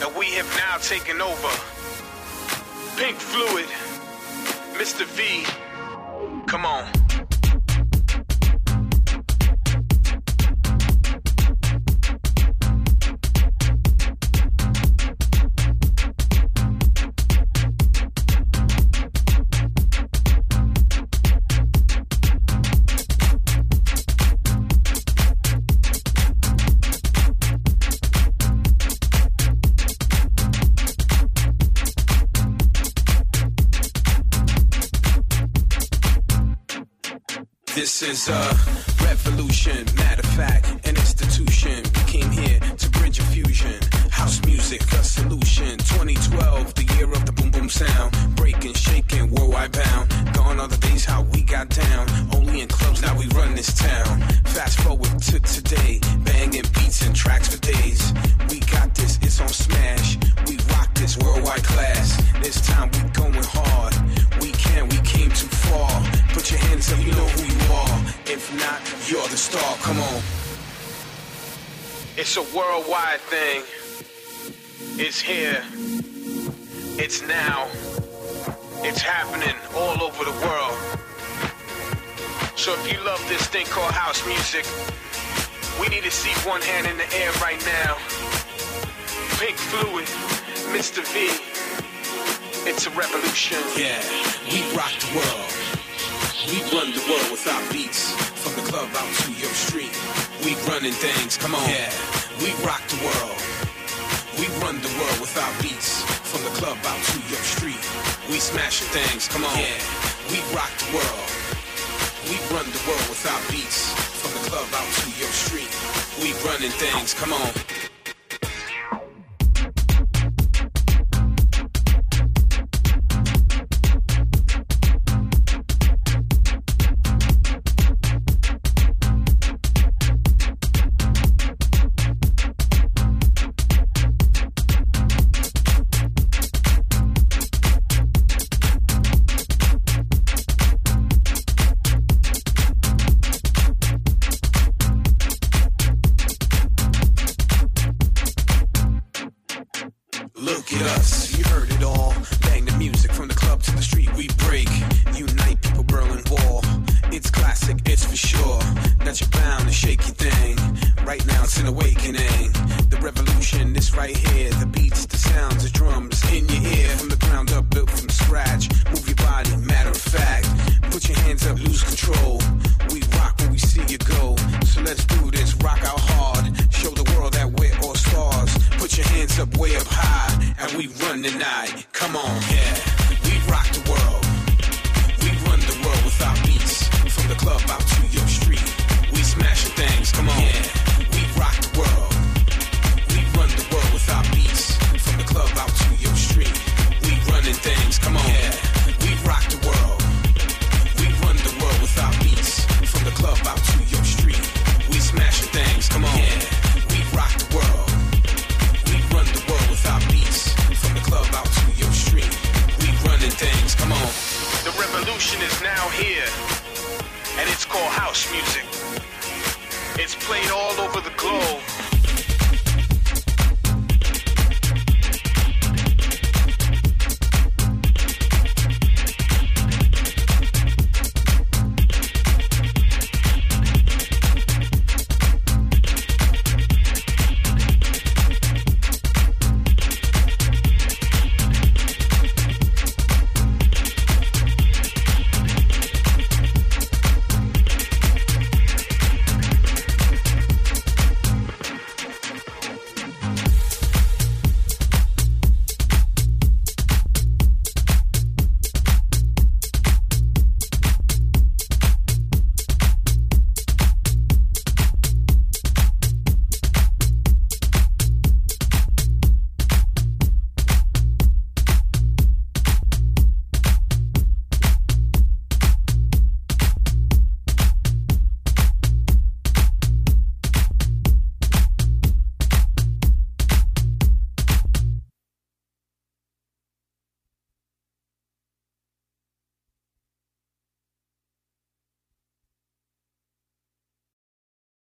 that we have now taken over. Pink Fluid, Mr. V, come on. Is a revolution. Beats. From the club out to your street. We running things, come on. Yeah, we rock the world. We run the world with our beats. From the club out to your street. We smashing things, come on. Yeah, we rock the world. We run the world with our beats. From the club out to your street. We running things, come on.